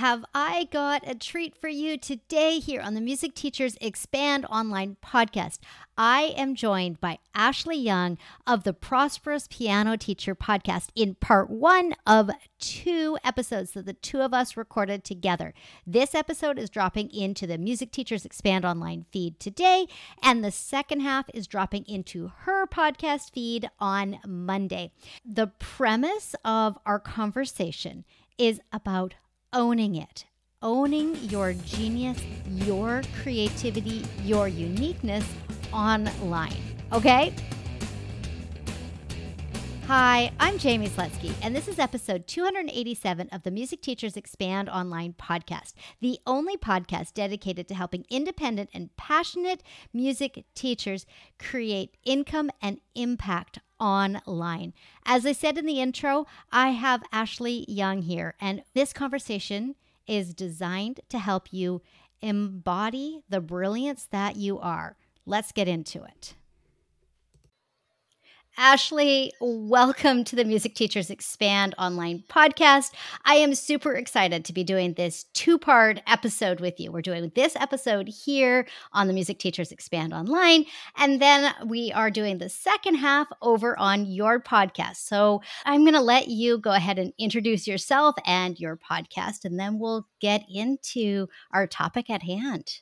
have I got a treat for you today here on the Music Teachers Expand Online podcast. I am joined by Ashlee Young of the Prosperous Piano Teacher podcast in part one of two episodes that the two of us recorded together. This episode is dropping into the Music Teachers Expand Online feed today, and the second half is dropping into her podcast feed on Monday. The premise of our conversation is about owning it, owning your genius, your creativity, your uniqueness online. Okay? Hi, I'm Jaime Slutzky, and this is episode 287 of the Music Teachers Expand Online podcast, the only podcast dedicated to helping independent and passionate music teachers create income and impact online. As I said in the intro, I have Ashlee Young here, and this conversation is designed to help you embody the brilliance that you are. Let's get into it. Ashlee, welcome to the Music Teachers Expand online podcast. I am super excited to be doing this two part episode with you. We're doing this episode here on the Music Teachers Expand online, and then we are doing the second half over on your podcast. So I'm going to let you go ahead and introduce yourself and your podcast, and then we'll get into our topic at hand.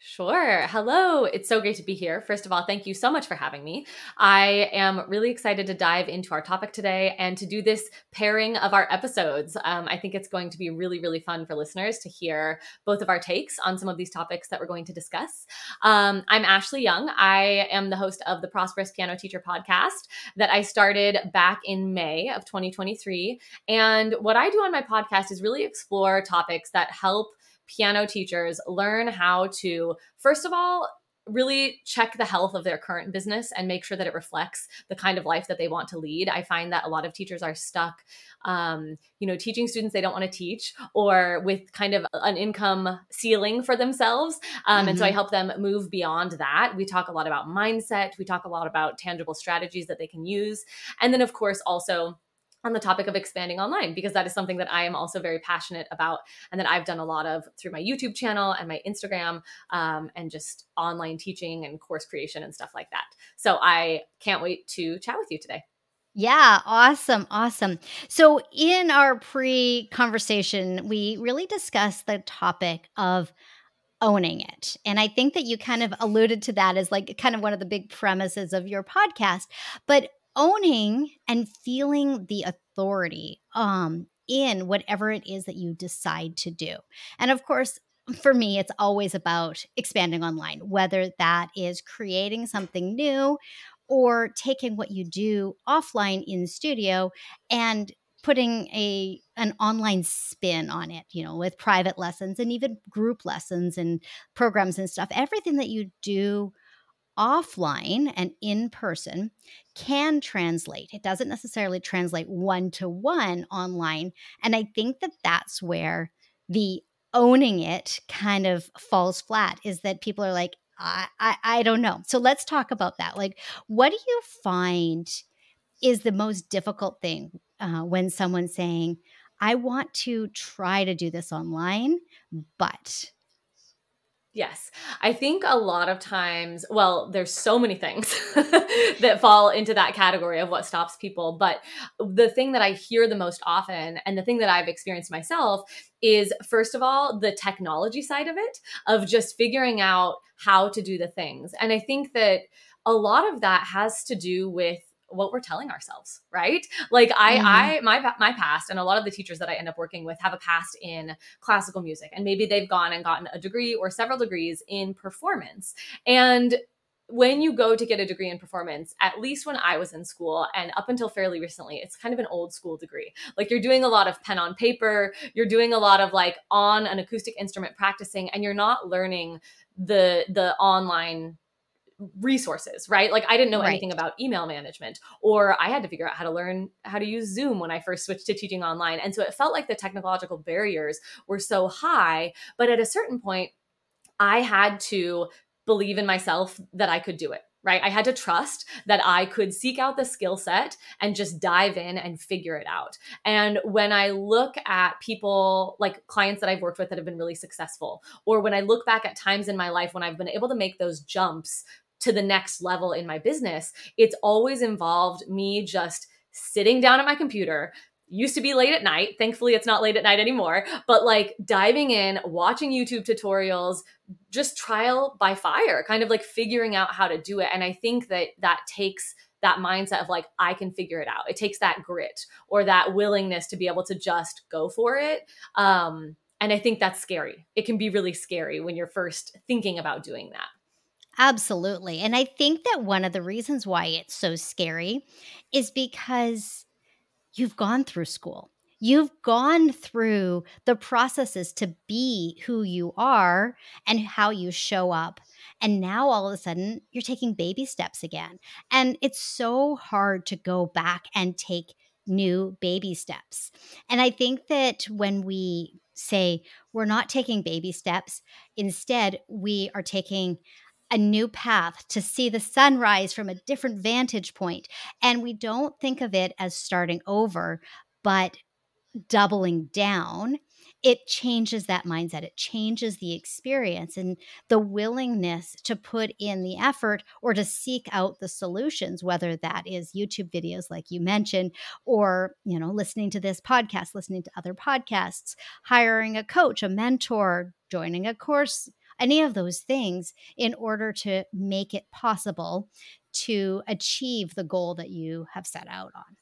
Sure. Hello. It's so great to be here. First of all, thank you so much for having me. I am really excited to dive into our topic today and to do this pairing of our episodes. Um, I think it's going to be really, really fun for listeners to hear both of our takes on some of these topics that we're going to discuss. Um, I'm Ashlee Young. I am the host of the Prosperous Piano Teacher podcast that I started back in May of 2023. And what I do on my podcast is really explore topics that help piano teachers learn how to, first of all, really check the health of their current business and make sure that it reflects the kind of life that they want to lead. I find that a lot of teachers are stuck, um, you know, teaching students they don't want to teach or with kind of an income ceiling for themselves. Um, mm-hmm. And so I mm-hmm. help them move beyond that. We talk a lot about mindset, we talk a lot about tangible strategies that they can use. And then, of course, also on the topic of expanding online because that is something that I am also very passionate about and that I've done a lot of through my YouTube channel and my Instagram um, and just online teaching and course creation and stuff like that. So I can't wait to chat with you today. Yeah, awesome. Awesome. So, in our pre conversation, we really discussed the topic of owning it. And I think that you kind of alluded to that as like kind of one of the big premises of your podcast. But owning and feeling the authority um, in whatever it is that you decide to do. And of course, for me, it's always about expanding online, whether that is creating something new or taking what you do offline in studio and putting a an online spin on it you know with private lessons and even group lessons and programs and stuff everything that you do offline and in person can translate. It doesn't necessarily translate one to one online. And I think that that's where the owning it kind of falls flat is that people are like, I, I, I don't know. So let's talk about that. Like, what do you find is the most difficult thing uh, when someone's saying, I want to try to do this online, but Yes. I think a lot of times, well, there's so many things that fall into that category of what stops people. But the thing that I hear the most often, and the thing that I've experienced myself, is first of all, the technology side of it, of just figuring out how to do the things. And I think that a lot of that has to do with what we're telling ourselves right like i mm-hmm. i my my past and a lot of the teachers that i end up working with have a past in classical music and maybe they've gone and gotten a degree or several degrees in performance and when you go to get a degree in performance, at least when I was in school and up until fairly recently, it's kind of an old school degree. Like you're doing a lot of pen on paper, you're doing a lot of like on an acoustic instrument practicing, and you're not learning the the online resources, right? Like I didn't know right. anything about email management, or I had to figure out how to learn how to use Zoom when I first switched to teaching online. And so it felt like the technological barriers were so high. But at a certain point, I had to believe in myself that I could do it right? I had to trust that I could seek out the skill set and just dive in and figure it out. And when I look at people like clients that I've worked with that have been really successful, or when I look back at times in my life when I've been able to make those jumps to the next level in my business, it's always involved me just sitting down at my computer, used to be late at night. Thankfully, it's not late at night anymore. But like diving in, watching YouTube tutorials, just trial by fire, kind of like figuring out how to do it. And I think that that takes that mindset of like, I can figure it out. It takes that grit or that willingness to be able to just go for it. Um, and I think that's scary. It can be really scary when you're first thinking about doing that. Absolutely. And I think that one of the reasons why it's so scary is because you've gone through school. You've gone through the processes to be who you are and how you show up. And now all of a sudden, you're taking baby steps again. And it's so hard to go back and take new baby steps. And I think that when we say we're not taking baby steps, instead, we are taking a new path to see the sunrise from a different vantage point. And we don't think of it as starting over, but doubling down. It changes that mindset. It changes the experience and the willingness to put in the effort or to seek out the solutions, whether that is YouTube videos, like you mentioned, or, you know, listening to this podcast, listening to other podcasts, hiring a coach, a mentor, joining a course any of those things in order to make it possible to achieve the goal that you have set out on.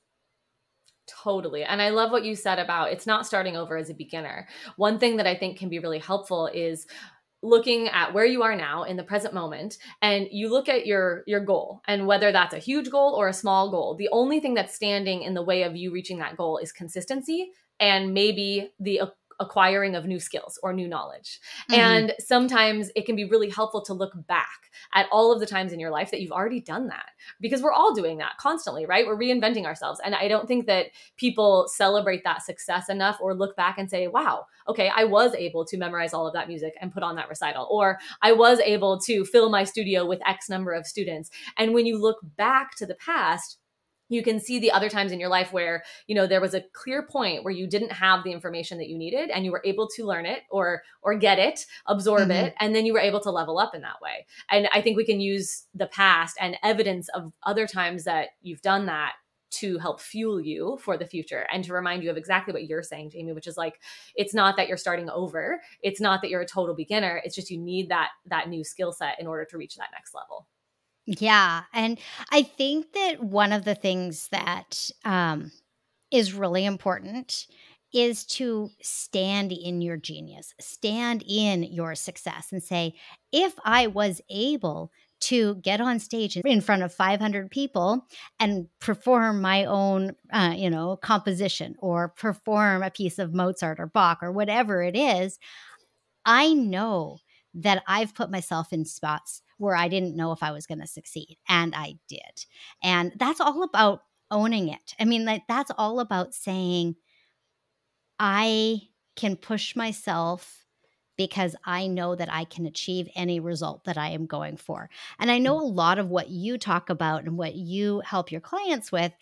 Totally. And I love what you said about it's not starting over as a beginner. One thing that I think can be really helpful is looking at where you are now in the present moment and you look at your your goal and whether that's a huge goal or a small goal the only thing that's standing in the way of you reaching that goal is consistency and maybe the acquiring of new skills or new knowledge. Mm-hmm. And sometimes it can be really helpful to look back at all of the times in your life that you've already done that because we're all doing that constantly, right? We're reinventing ourselves. And I don't think that people celebrate that success enough or look back and say, wow, okay, I was able to memorize all of that music and put on that recital, or I was able to fill my studio with X number of students. And when you look back to the past, you can see the other times in your life where you know there was a clear point where you didn't have the information that you needed and you were able to learn it or or get it absorb mm-hmm. it and then you were able to level up in that way. And i think we can use the past and evidence of other times that you've done that to help fuel you for the future and to remind you of exactly what you're saying Jaime which is like it's not that you're starting over. It's not that you're a total beginner. It's just you need that that new skill set in order to reach that next level yeah. And I think that one of the things that um, is really important is to stand in your genius, stand in your success, and say, if I was able to get on stage in front of 500 people and perform my own, uh, you know, composition or perform a piece of Mozart or Bach or whatever it is, I know that I've put myself in spots where I didn't know if I was going to succeed. And I did. And that's all about owning it. I mean, like, that's all about saying, I can push myself because I know that I can achieve any result that I am going for. And I know mm. a lot of what you talk about and what you help your clients with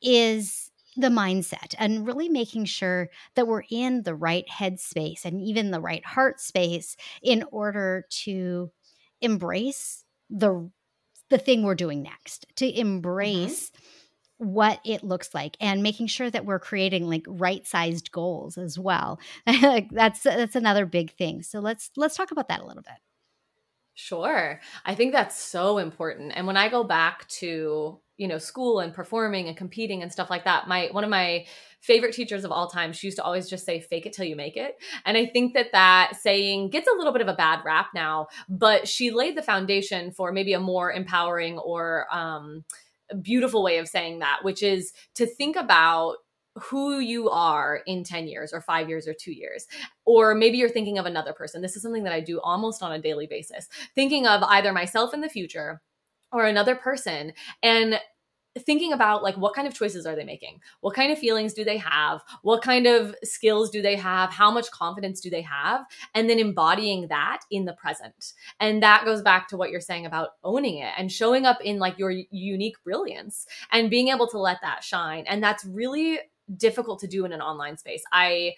is the mindset and really making sure that we're in the right headspace and even the right heart space in order to embrace the the thing we're doing next to mm-hmm. embrace mm-hmm. what it looks like and making sure that we're creating like right sized goals as well like that's that's another big thing so let's let's talk about that a little bit Sure. I think that's so important. And when I go back to, you know, school and performing and competing and stuff like that, my one of my favorite teachers of all time, she used to always just say fake it till you make it. And I think that that saying gets a little bit of a bad rap now, but she laid the foundation for maybe a more empowering or um beautiful way of saying that, which is to think about who you are in 10 years or five years or two years. Or maybe you're thinking of another person. This is something that I do almost on a daily basis, thinking of either myself in the future or another person and thinking about like what kind of choices are they making? What kind of feelings do they have? What kind of skills do they have? How much confidence do they have? And then embodying that in the present. And that goes back to what you're saying about owning it and showing up in like your unique brilliance and being able to let that shine. And that's really difficult to do in an online space. I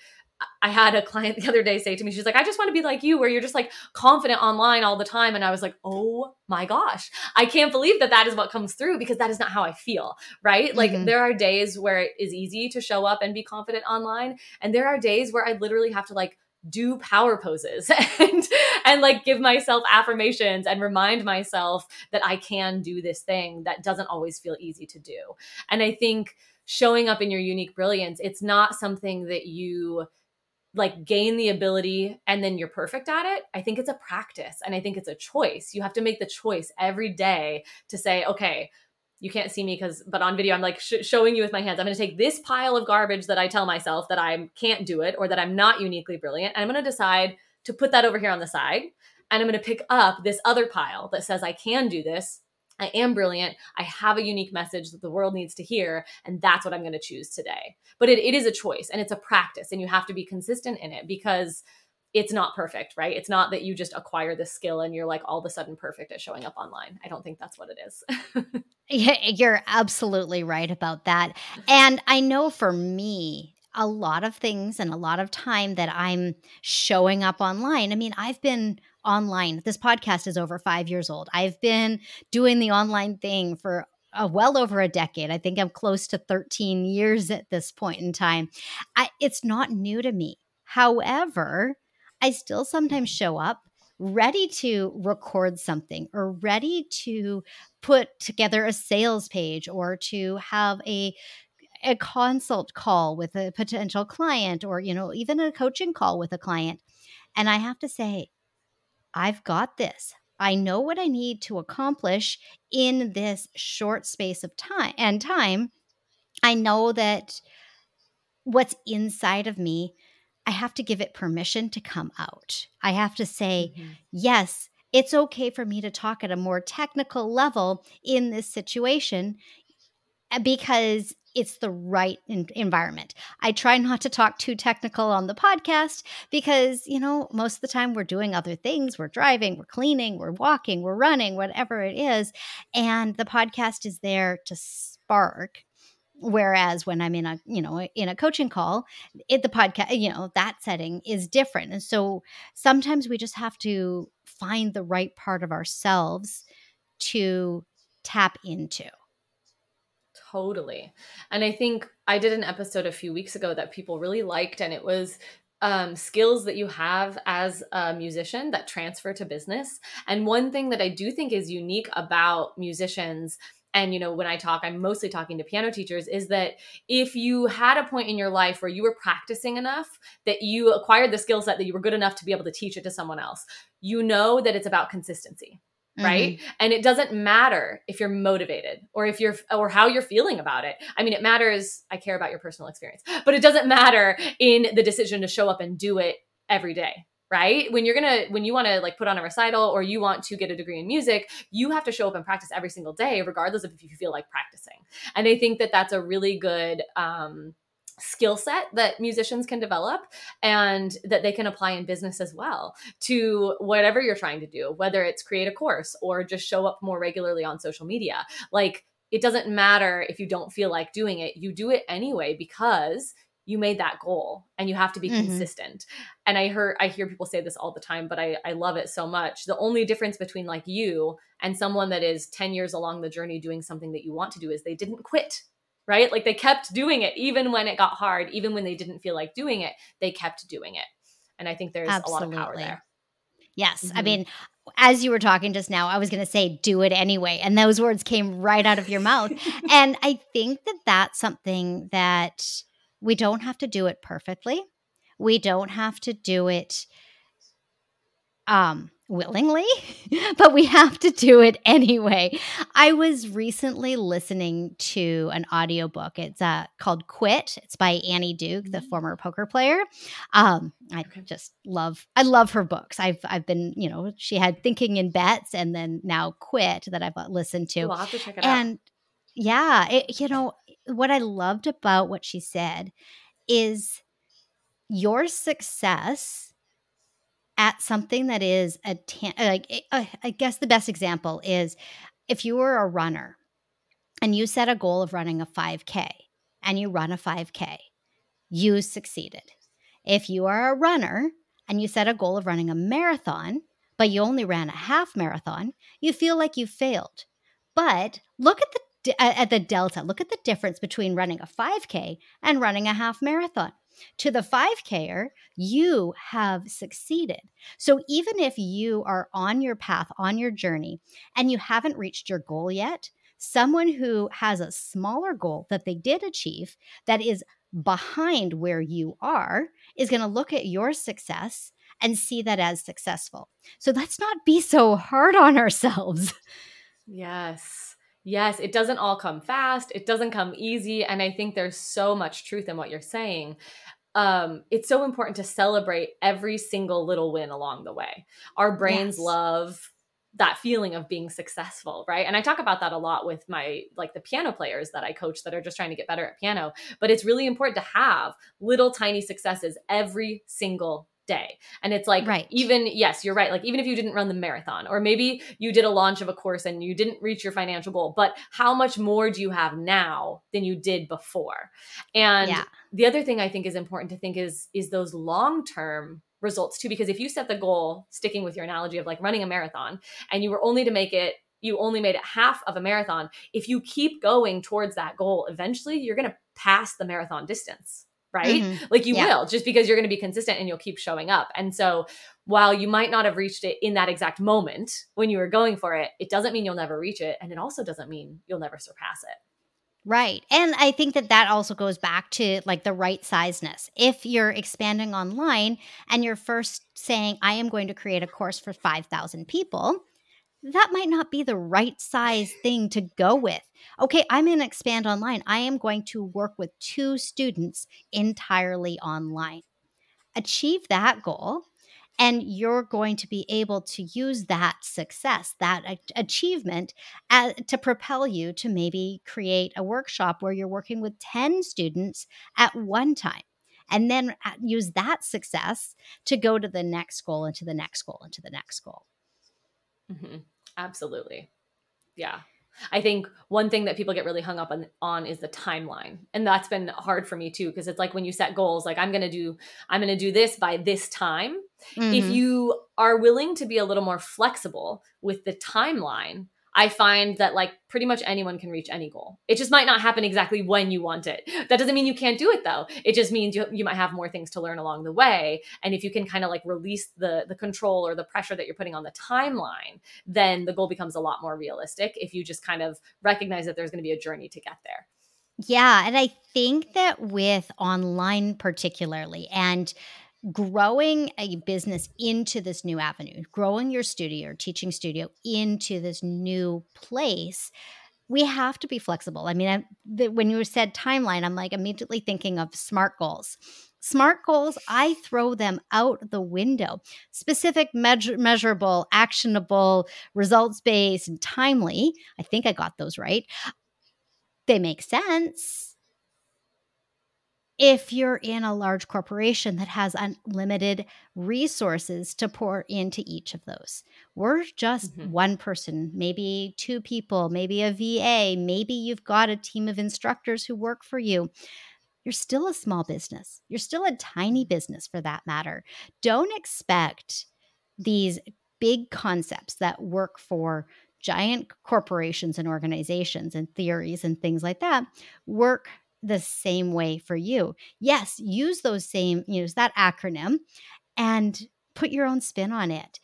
I had a client the other day say to me, she's like, I just want to be like you, where you're just like confident online all the time. And I was like, oh my gosh, I can't believe that that is what comes through because that is not how I feel, right? Like, mm-hmm. there are days where it is easy to show up and be confident online. And there are days where I literally have to like do power poses and and like give myself affirmations and remind myself that I can do this thing that doesn't always feel easy to do. And I think showing up in your unique brilliance, it's not something that you like gain the ability and then you're perfect at it. I think it's a practice and I think it's a choice. You have to make the choice every day to say, okay, you can't see me because but on video i'm like sh- showing you with my hands i'm going to take this pile of garbage that i tell myself that i can't do it or that i'm not uniquely brilliant and i'm going to decide to put that over here on the side and i'm going to pick up this other pile that says i can do this I am brilliant. I have a unique message that the world needs to hear. And that's what I'm going to choose today. But it, it is a choice and it's a practice, and you have to be consistent in it because it's not perfect, right? It's not that you just acquire the skill and you're like all of a sudden perfect at showing up online. I don't think that's what it is. yeah, you're absolutely right about that. And I know for me, a lot of things and a lot of time that I'm showing up online. I mean, I've been online. This podcast is over five years old. I've been doing the online thing for uh, well over a decade. I think I'm close to 13 years at this point in time. I, it's not new to me. However, I still sometimes show up ready to record something or ready to put together a sales page or to have a a consult call with a potential client or you know even a coaching call with a client and i have to say I've got this. I know what I need to accomplish in this short space of time and time. I know that what's inside of me, I have to give it permission to come out. I have to say, mm-hmm. yes, it's okay for me to talk at a more technical level in this situation eh, because it's the right in- environment. I try not to talk too technical on the podcast because, you know, most of the time we're doing other things. We're driving, we're cleaning, we're walking, we're running, whatever it is. And the podcast is there to spark whereas when i'm in a you know in a coaching call it the podcast you know that setting is different and so sometimes we just have to find the right part of ourselves to tap into Totally. And I think I did an episode a few weeks ago that people really liked, and it was um, skills that you have as a musician that transfer to business. And one thing that I do think is unique about musicians and you know when i talk i'm mostly talking to piano teachers is that if you had a point in your life where you were practicing enough that you acquired the skill set that you were good enough to be able to teach it to someone else you know that it's about consistency right? Mm-hmm. and it doesn't matter if you're motivated or if you're or how you're feeling about it. I mean it matters i care about your personal experience but it doesn't matter in the decision to show up and do it every day right? When you're gonna when you want to like put on a recital or you want to get a degree in music you have to show up and practice every single day regardless of if you feel like practicing. And i think that that's a really good um skill set that musicians can develop and that they can apply in business as well to whatever you're trying to do, whether it's create a course or just show up more regularly on social media. Like it doesn't matter if you don't feel like doing it, you do it anyway because you made that goal and you have to be mm-hmm. consistent and i heard i hear people say this all the time but I, I love it so much the only difference between like you and someone that is 10 years along the journey doing something that you want to do is they didn't quit right? Like they kept doing it even when it got hard, even when they didn't feel like doing it, they kept doing it. And I think there's Absolutely. a lot of power there. Yes. Mm-hmm. I mean, as you were talking just now, I was going to say, do it anyway. And those words came right out of your mouth. and I think that that's something that we don't have to do it perfectly. We don't have to do it um willingly, but we have to do it anyway. I was recently listening to an audiobook. It's uh, called Quit. It's by Annie Duke, the mm. former poker player. Um, I just love I love her books. I've I've been, you know, she had Thinking in Bets and then now Quit that I've uh, listened to. We'll have to check it and, out. Yeah. It, you know, what I loved about what she said is your success at something that is a tan- like uh, I guess the best example is if you were a runner and you set a goal of running a 5k and you run a 5k you succeeded. If you are a runner and you set a goal of running a marathon but you only ran a half marathon you feel like you failed. But look at the at the delta look at the difference between running a 5k and running a half marathon to the 5Ker, you have succeeded. So even if you are on your path, on your journey, and you haven't reached your goal yet, someone who has a smaller goal that they did achieve that is behind where you are is going to look at your success and see that as successful. So let's not be so hard on ourselves. Yes. Yes, it doesn't all come fast. It doesn't come easy. And I think there's so much truth in what you're saying. Um, it's so important to celebrate every single little win along the way. Our brains yes. love that feeling of being successful, right? And I talk about that a lot with my like the piano players that I coach that are just trying to get better at piano. But it's really important to have little tiny successes every single day. And it's like, right. even, yes, you're right. Like, even if you didn't run the marathon, or maybe you did a launch of a course and you didn't reach your financial goal, but how much more do you have now than you did before? And yeah. the other thing I think is important to think is, is those long term results too. Because if you set the goal, sticking with your analogy of like running a marathon, and you were only to make it you only made it half of a marathon. If you keep going towards that goal, eventually you're going to pass the marathon distance right? Mm-hmm. Like you yeah. will just because you're going to be consistent and you'll keep showing up. And so while you might not have reached it in that exact moment when you were going for it, it doesn't mean you'll never reach it. And it also doesn't mean you'll never surpass it. Right. And I think that that also goes back to like the right sizeness. If you're expanding online and you're first saying, I am going to create a course for 5,000 people, that might not be the right size thing to go with. Okay, I'm in Expand Online. I am going to work with two students entirely online. Achieve that goal, and you're going to be able to use that success, that achievement, to propel you to maybe create a workshop where you're working with 10 students at one time and then uh, use that success to go to the next goal and to the next goal and to the next goal. Mm-hmm. Absolutely. Yeah. I think one thing that people get really hung up on, on is the timeline. And that's been hard for me too because it's like when you set goals like I'm going to do I'm going to do this by this time. Mm-hmm. If you are willing to be a little more flexible with the timeline, I find that like pretty much anyone can reach any goal. It just might not happen exactly when you want it. That doesn't mean you can't do it though. It just means you, you might have more things to learn along the way. And if you can kind of like release the the control or the pressure that you're putting on the timeline, then the goal becomes a lot more realistic if you just kind of recognize that there's going to be a journey to get there. Yeah, and I think that with online particularly and growing a business into this new avenue, growing your studio or teaching studio into this new place, we have to be flexible. I mean, I, the, when you said timeline, I'm like immediately thinking of SMART goals. SMART goals, I throw them out the window. Specific, measure, measurable, actionable, results based, and timely. I think I got those right. They make sense if you're in a large corporation that has unlimited resources to pour into each of those. We're just mm-hmm. one person, maybe two people, maybe a VA, maybe you've got a team of instructors who work for you. You're still a small business. You're still a tiny business for that matter. Don't expect these big concepts that work for giant corporations and organizations and theories and things like that work the same way for you. Yes, use those same, use that acronym and put your own spin on it.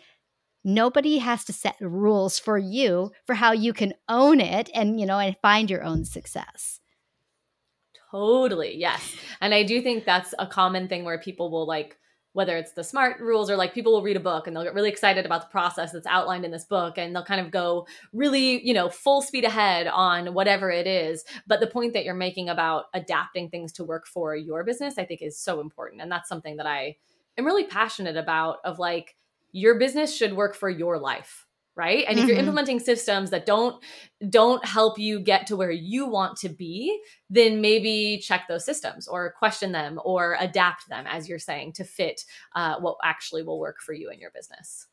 Nobody has to set rules for you for how you can own it and, you know, and find your own success. Totally. Yes. And I do think that's a common thing where people will like whether it's the smart rules or like people will read a book and they'll get really excited about the process that's outlined in this book and they'll kind of go really you know full speed ahead on whatever it is. But the point that you're making about adapting things to work for your business i think is so important. And that's something that i am really passionate about of like your business should work for your life right and mm-hmm. if you're mm-hmm. implementing systems that don't don't help you get to where you want to be then maybe check those systems or question them or adapt them as you're saying to fit uh, what actually will work for you and your business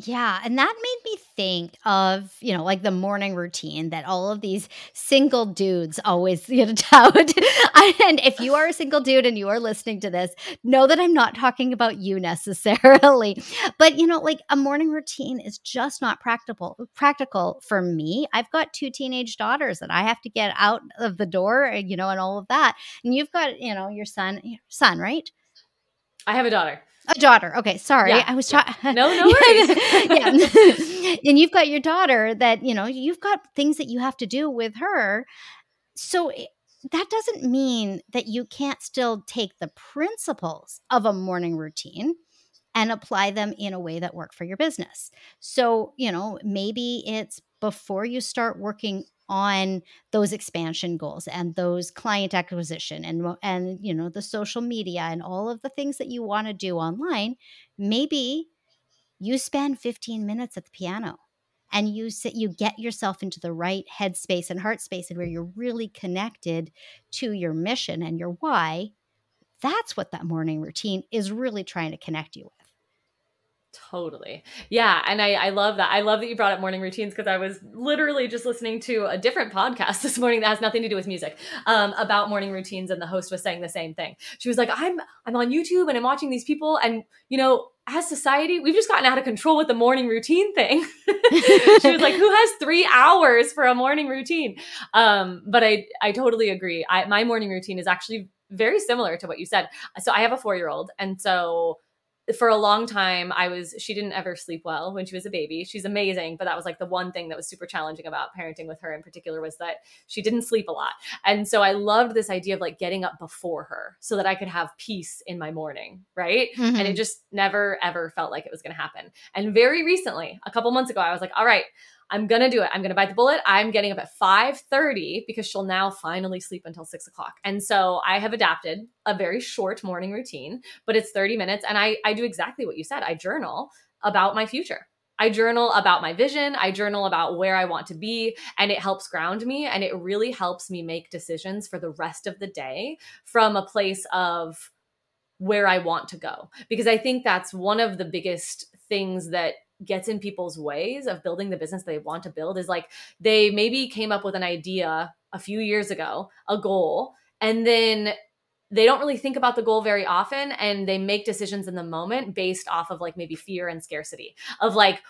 yeah, and that made me think of, you know, like the morning routine that all of these single dudes always know tout. and if you are a single dude and you are listening to this, know that I'm not talking about you necessarily. But you know, like a morning routine is just not practical practical for me. I've got two teenage daughters that I have to get out of the door, uh, you know, and all of that. And you've got, you know, your son, son, right? I have a daughter. A daughter. Okay, sorry. Yeah, I was talking. Yeah. No, no worries. yeah. and you've got your daughter that, you know, you've got things that you have to do with her. So eh, that doesn't mean that you can't still take the principles of a morning routine and apply them in a way that work for your business. So, you know, maybe it's before you start working on those expansion goals and those client acquisition and and you know the social media and all of the things that you want to do online maybe you spend 15 minutes at the piano and you sit you get yourself into the right headspace and heart space and where you're really connected to your mission and your why that's what that morning routine is really trying to connect you with Totally. Yeah. And I, I love that. I love that you brought up morning routines because I was literally just listening to a different podcast this morning that has nothing to do with music um, about morning routines. And the host was saying the same thing. She was like, I'm I'm on YouTube and I'm watching these people and you know, as society, we've just gotten out of control with the morning routine thing. she was like, "Who has three hours for a morning routine?" Um, but I, I totally agree. I, my morning routine is actually very similar to what you said. So I have a four year old, and so for a long time i was she didn't ever sleep well when she was a baby. She's amazing but that was like the one thing that was super challenging about parenting with her in particular was that she didn't sleep a lot. And so i loved this idea of like getting up before her so that i could have peace in my morning right? Mm-hmm. and it just never ever felt like it was going to happen. And very recently a couple months ago i was like all right I'm gonna do it. I'm gonna bite the bullet. I'm getting up at 5:30 because she'll now finally sleep until six o'clock. And so I have adapted a very short morning routine, but it's 30 minutes. And I I do exactly what you said. I journal about my future. I journal about my vision. I journal about where I want to be, and it helps ground me. And it really helps me make decisions for the rest of the day from a place of where I want to go. Because I think that's one of the biggest things that gets in people's ways of building the business they want to build is like they maybe came up with an idea a few years ago, a goal, and then they don't really think about the goal very often and they make decisions in the moment based off of like maybe fear and scarcity of like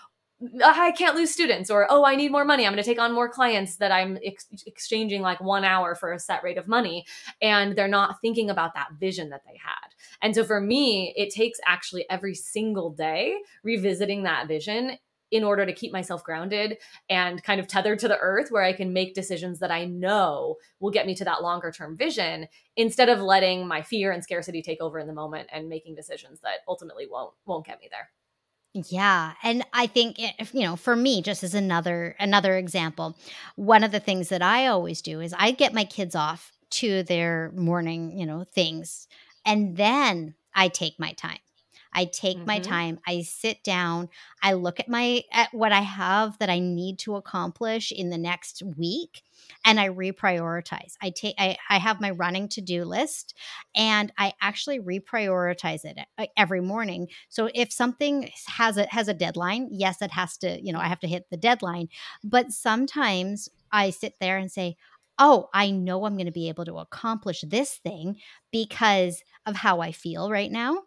I can't lose students, or oh, I need more money. I'm going to take on more clients that I'm ex- exchanging like one hour for a set rate of money. And they're not thinking about that vision that they had. And so for me, it takes actually every single day revisiting that vision in order to keep myself grounded and kind of tethered to the earth where I can make decisions that I know will get me to that longer term vision instead of letting my fear and scarcity take over in the moment and making decisions that ultimately won't won't get me there. Yeah, and I think if, you know, for me just as another another example, one of the things that I always do is I get my kids off to their morning, you know, things and then I take my time. I take mm-hmm. my time. I sit down. I look at my at what I have that I need to accomplish in the next week and I reprioritize. I take I, I have my running to-do list and I actually reprioritize it uh, every morning. So if something has a has a deadline, yes, it has to, you know, I have to hit the deadline. But sometimes I sit there and say, oh, I know I'm going to be able to accomplish this thing because of how I feel right now.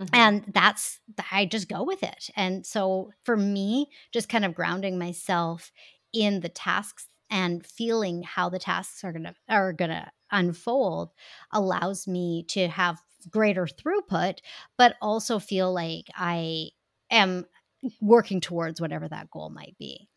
Mm-hmm. And that's, I just go with it. And so for me, just kind of grounding myself in the tasks and feeling how the tasks are going to, are going to unfold allows me to have greater throughput, but also feel like I am working towards whatever that goal might be.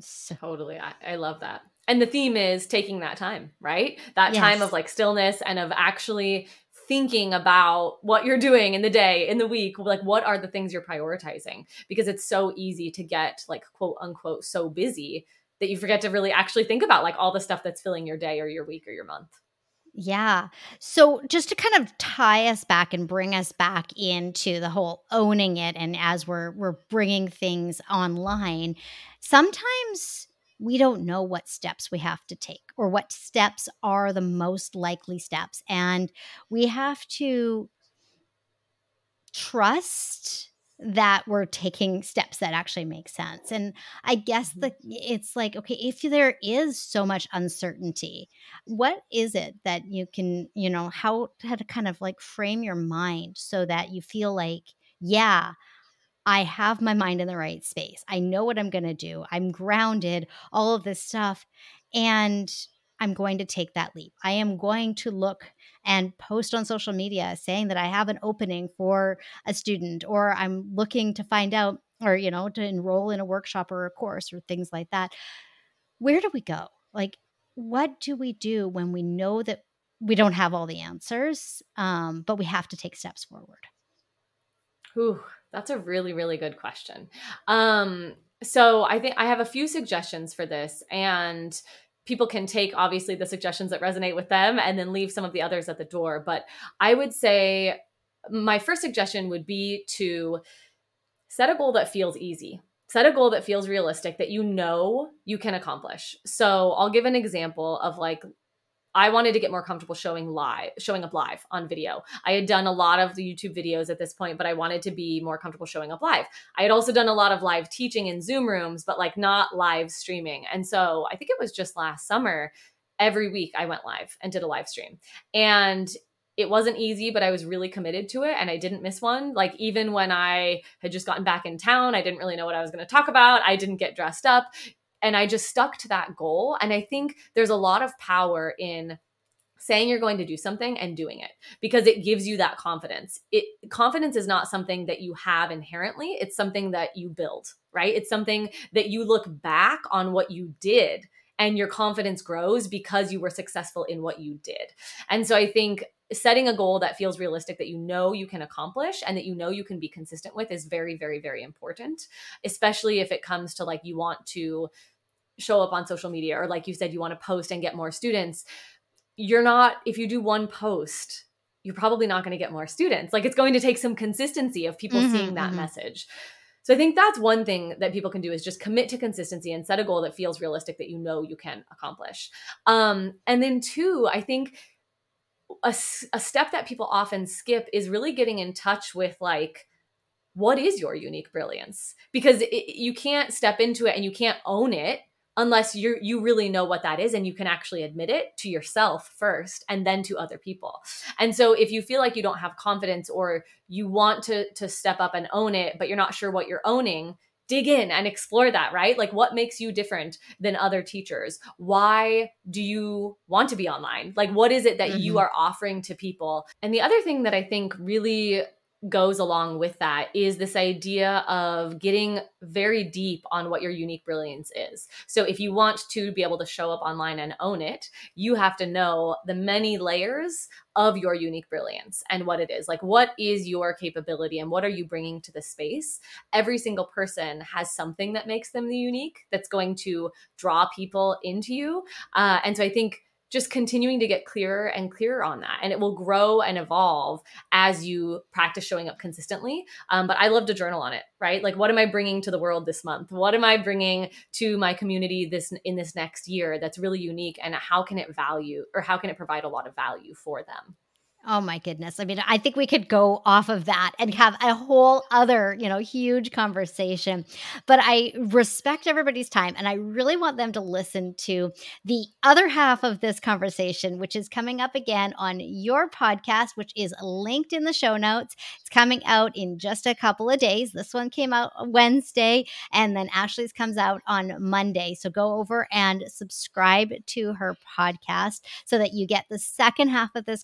So. Totally. I, I love that. And the theme is taking that time, right? That yes. time of like stillness and of actually thinking about what you're doing in the day, in the week, like what are the things you're prioritizing? Because it's so easy to get like quote unquote so busy that you forget to really actually think about like all the stuff that's filling your day or your week or your month. Yeah. So just to kind of tie us back and bring us back into the whole owning it and as we're we're bringing things online, sometimes we don't know what steps we have to take or what steps are the most likely steps and we have to trust that we're taking steps that actually make sense. And I guess Mhm. the it's like, okay, if there is so much uncertainty, what is it that you can, you know, how how to kind of like frame your mind so that you feel like, yeah, I have my mind in the right space. I know what I'm going to do. I'm grounded, all of this stuff. And I'm going to take that leap. I am going to look and post on social media saying that I have an opening for a student, or I'm looking to find out, or, you know, to enroll in a workshop or a course or things like that. Where do we go? Like, what do we do when we know that we don't have all the answers, um, but we have to take steps forward? Ooh, that's a really, really good question. Um, so I think I have a few suggestions for this, and people can take obviously the suggestions that resonate with them and then leave some of the others at the door. But I would say my first suggestion would be to set a goal that feels easy. Set a goal that feels realistic that you know you can accomplish. So I'll give an example of like I wanted to get more comfortable showing live, showing up live on video. I had done a lot of the YouTube videos at this point, but I wanted to be more comfortable showing up live. I had also done a lot of live teaching in Zoom rooms, but like not live streaming. And so I think it was just last summer, every week I went live and did a live stream. And it wasn't easy, but I was really committed to it and I didn't miss one. Like, even when I had just gotten back in town, I didn't really know what I was going to talk about. I didn't get dressed up and I just stuck to that goal. And I think there's a lot of power in saying you're going to do something and doing it because it gives you that confidence. It confidence is not something that you have inherently, it's something that you build, right? It's something that you look back on what you did and your confidence grows because you were successful in what you did. And so I think setting a goal that feels realistic that you know you can accomplish and that you know you can be consistent with is very very very important especially if it comes to like you want to show up on social media or like you said you want to post and get more students. You're not if you do one post you're probably not going to get more students. Like it's going to take some consistency of people Mhm, seeing that mhm. message. So i think that's one thing that people can do is just commit to consistency and set a goal that feels realistic that you know you can accomplish. Um and then two i think a, a step that people often skip is really getting in touch with like what is your unique brilliance because it, you can't step into it and you can't own it unless you you really know what that is and you can actually admit it to yourself first and then to other people. And so if you feel like you don't have confidence or you want to to step up and own it but you're not sure what you're owning, dig in and explore that, right? Like what makes you different than other teachers? Why do you want to be online? Like what is it that you Mhm. are offering to people? And the other thing that I think really goes along with that is this idea of getting very deep on what your unique brilliance is. So if you want to be able to show up online and own it, you have to know the many layers of your unique brilliance and what it is. Like what is your capability and what are you bringing to the space? Every single person has something that makes them unique that's going to draw people into you. Uh, and so I think just continuing to get clearer and clearer on that. And it will grow and evolve as you practice showing up consistently. Um, but i love to journal on it right? Like what am i bringing to the world this month? What am i bringing to my community this in this next year that's really unique? And how can it value or how can it provide a lot of value for them Oh my goodness. I mean, I think we could go off of that and have a whole other, you know, huge conversation. But I respect everybody's time and I really want them to listen to the other half of this conversation, which is coming up again on your podcast, which is linked in the show notes. It's coming out in just a couple of days. This one came out Wednesday and then Ashlee's comes out on Monday. So go over and subscribe to her podcast so that you get the second half of this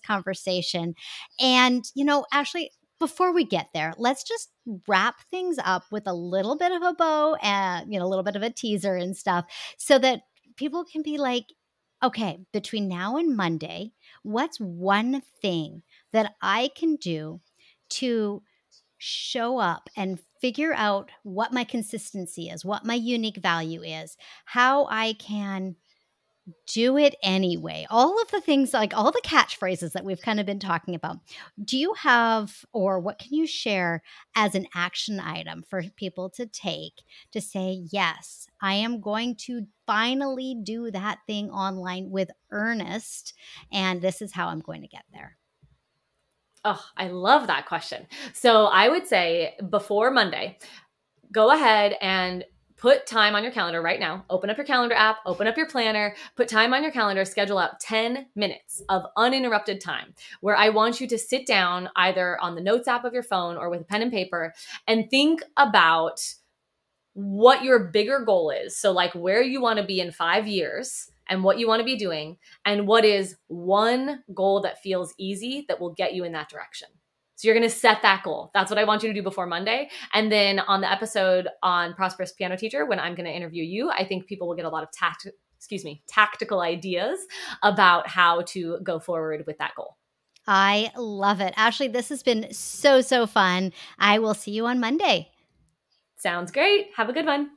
conversation. And, you know, Ashlee, before we get there, let's just wrap things up with a little bit of a bow and, you know, a little bit of a teaser and stuff so that people can be like, okay, between now and Monday, what's one thing that I can do to show up and figure out what my consistency is, what my unique value is, how I can do it anyway. All of the things, like all the catchphrases that we've kind of been talking about. Do you have, or what can you share as an action item for people to take to say, yes, I am going to finally do that thing online with earnest, and this is how I'm going to get there? Oh, I love that question. So I would say before Monday, go ahead and put time on your calendar right now. Open up your calendar app, open up your planner, put time on your calendar, schedule out 10 minutes of uninterrupted time where I want you to sit down either on the notes app of your phone or with a pen and paper and think about what your bigger goal is. So, like where you want to be in five years and what you want to be doing, and what is one goal that feels easy that will get you in that direction. So you're going to set that goal. That's what I want you to do before Monday. And then on the episode on Prosperous Piano Teacher, when I'm going to interview you, I think people will get a lot of tact, excuse me, tactical ideas about how to go forward with that goal. I love it. Ashlee, this has been so, so fun. I will see you on Monday. Sounds great. Have a good one.